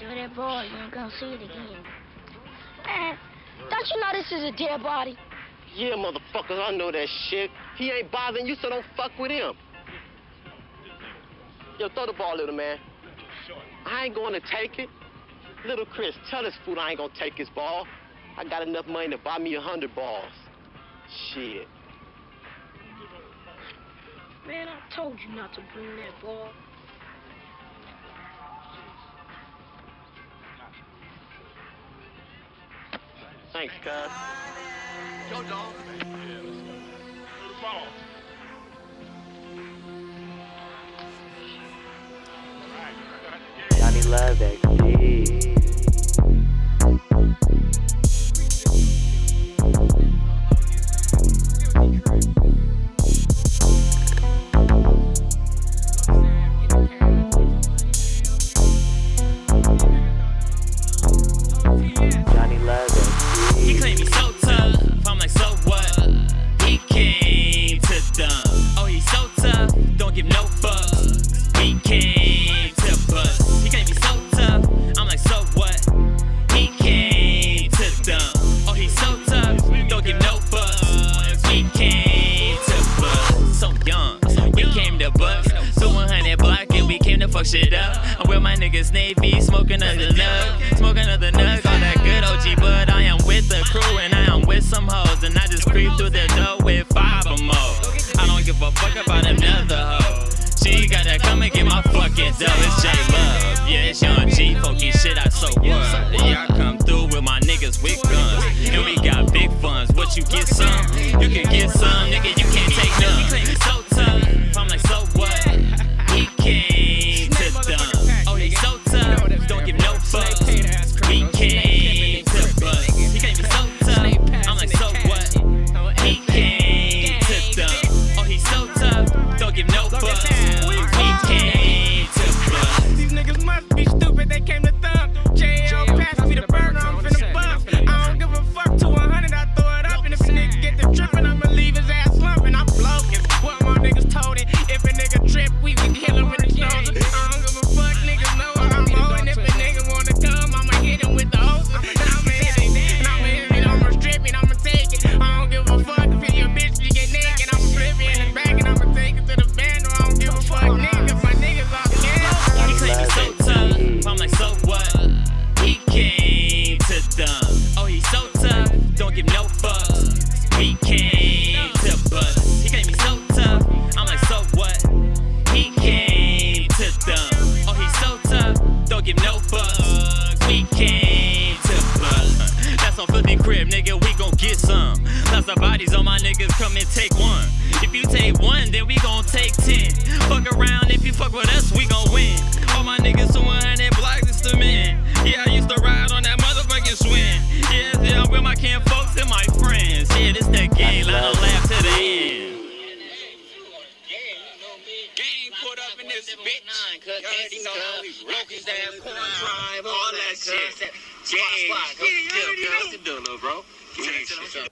Do that ball, you ain't gonna see it again. Man, don't you know this is a dead body? Yeah, motherfuckers, I know that shit. He ain't bothering you, so don't fuck with him. Yo, throw the ball, little man. I ain't going to take it. Little Chris, tell this fool I ain't gonna take his ball. I got enough money to buy me a hundred balls. Shit. Man, I told you not to bring that ball. Thanks, cuz. Yo, dog. Yeah, let's go. Throw the ball. Johnny Love XG. Shit up. I'm with my niggas Navy, smoking another nug. Smoking another nug. All that good OG bud. I am with the crew and I am with some hoes. And I just creep through the door with five or more. I don't give a fuck about another hoe. She gotta come and get my fucking dough. It's J Love. Yeah, it's Young G. Funky shit, I so what? Yeah, I come through with my niggas with guns. And we got big funds. What you get some? Don't give no fucks. We came to bust. He claim he's so tough. I'm like, so what? He came to dumb. Oh, he's so tough. Don't give no fucks. We came to bust. That's on filthy crib, nigga. We gon' get some. Lots of bodies on my niggas. Come and take one. If you take one, then we gon' take ten. Fuck around. If you fuck with us, we gon' win. All my niggas to You know, corn drive, all that shit. Yeah, yeah, yeah, yeah, yeah. What you doing, little bro? That shit.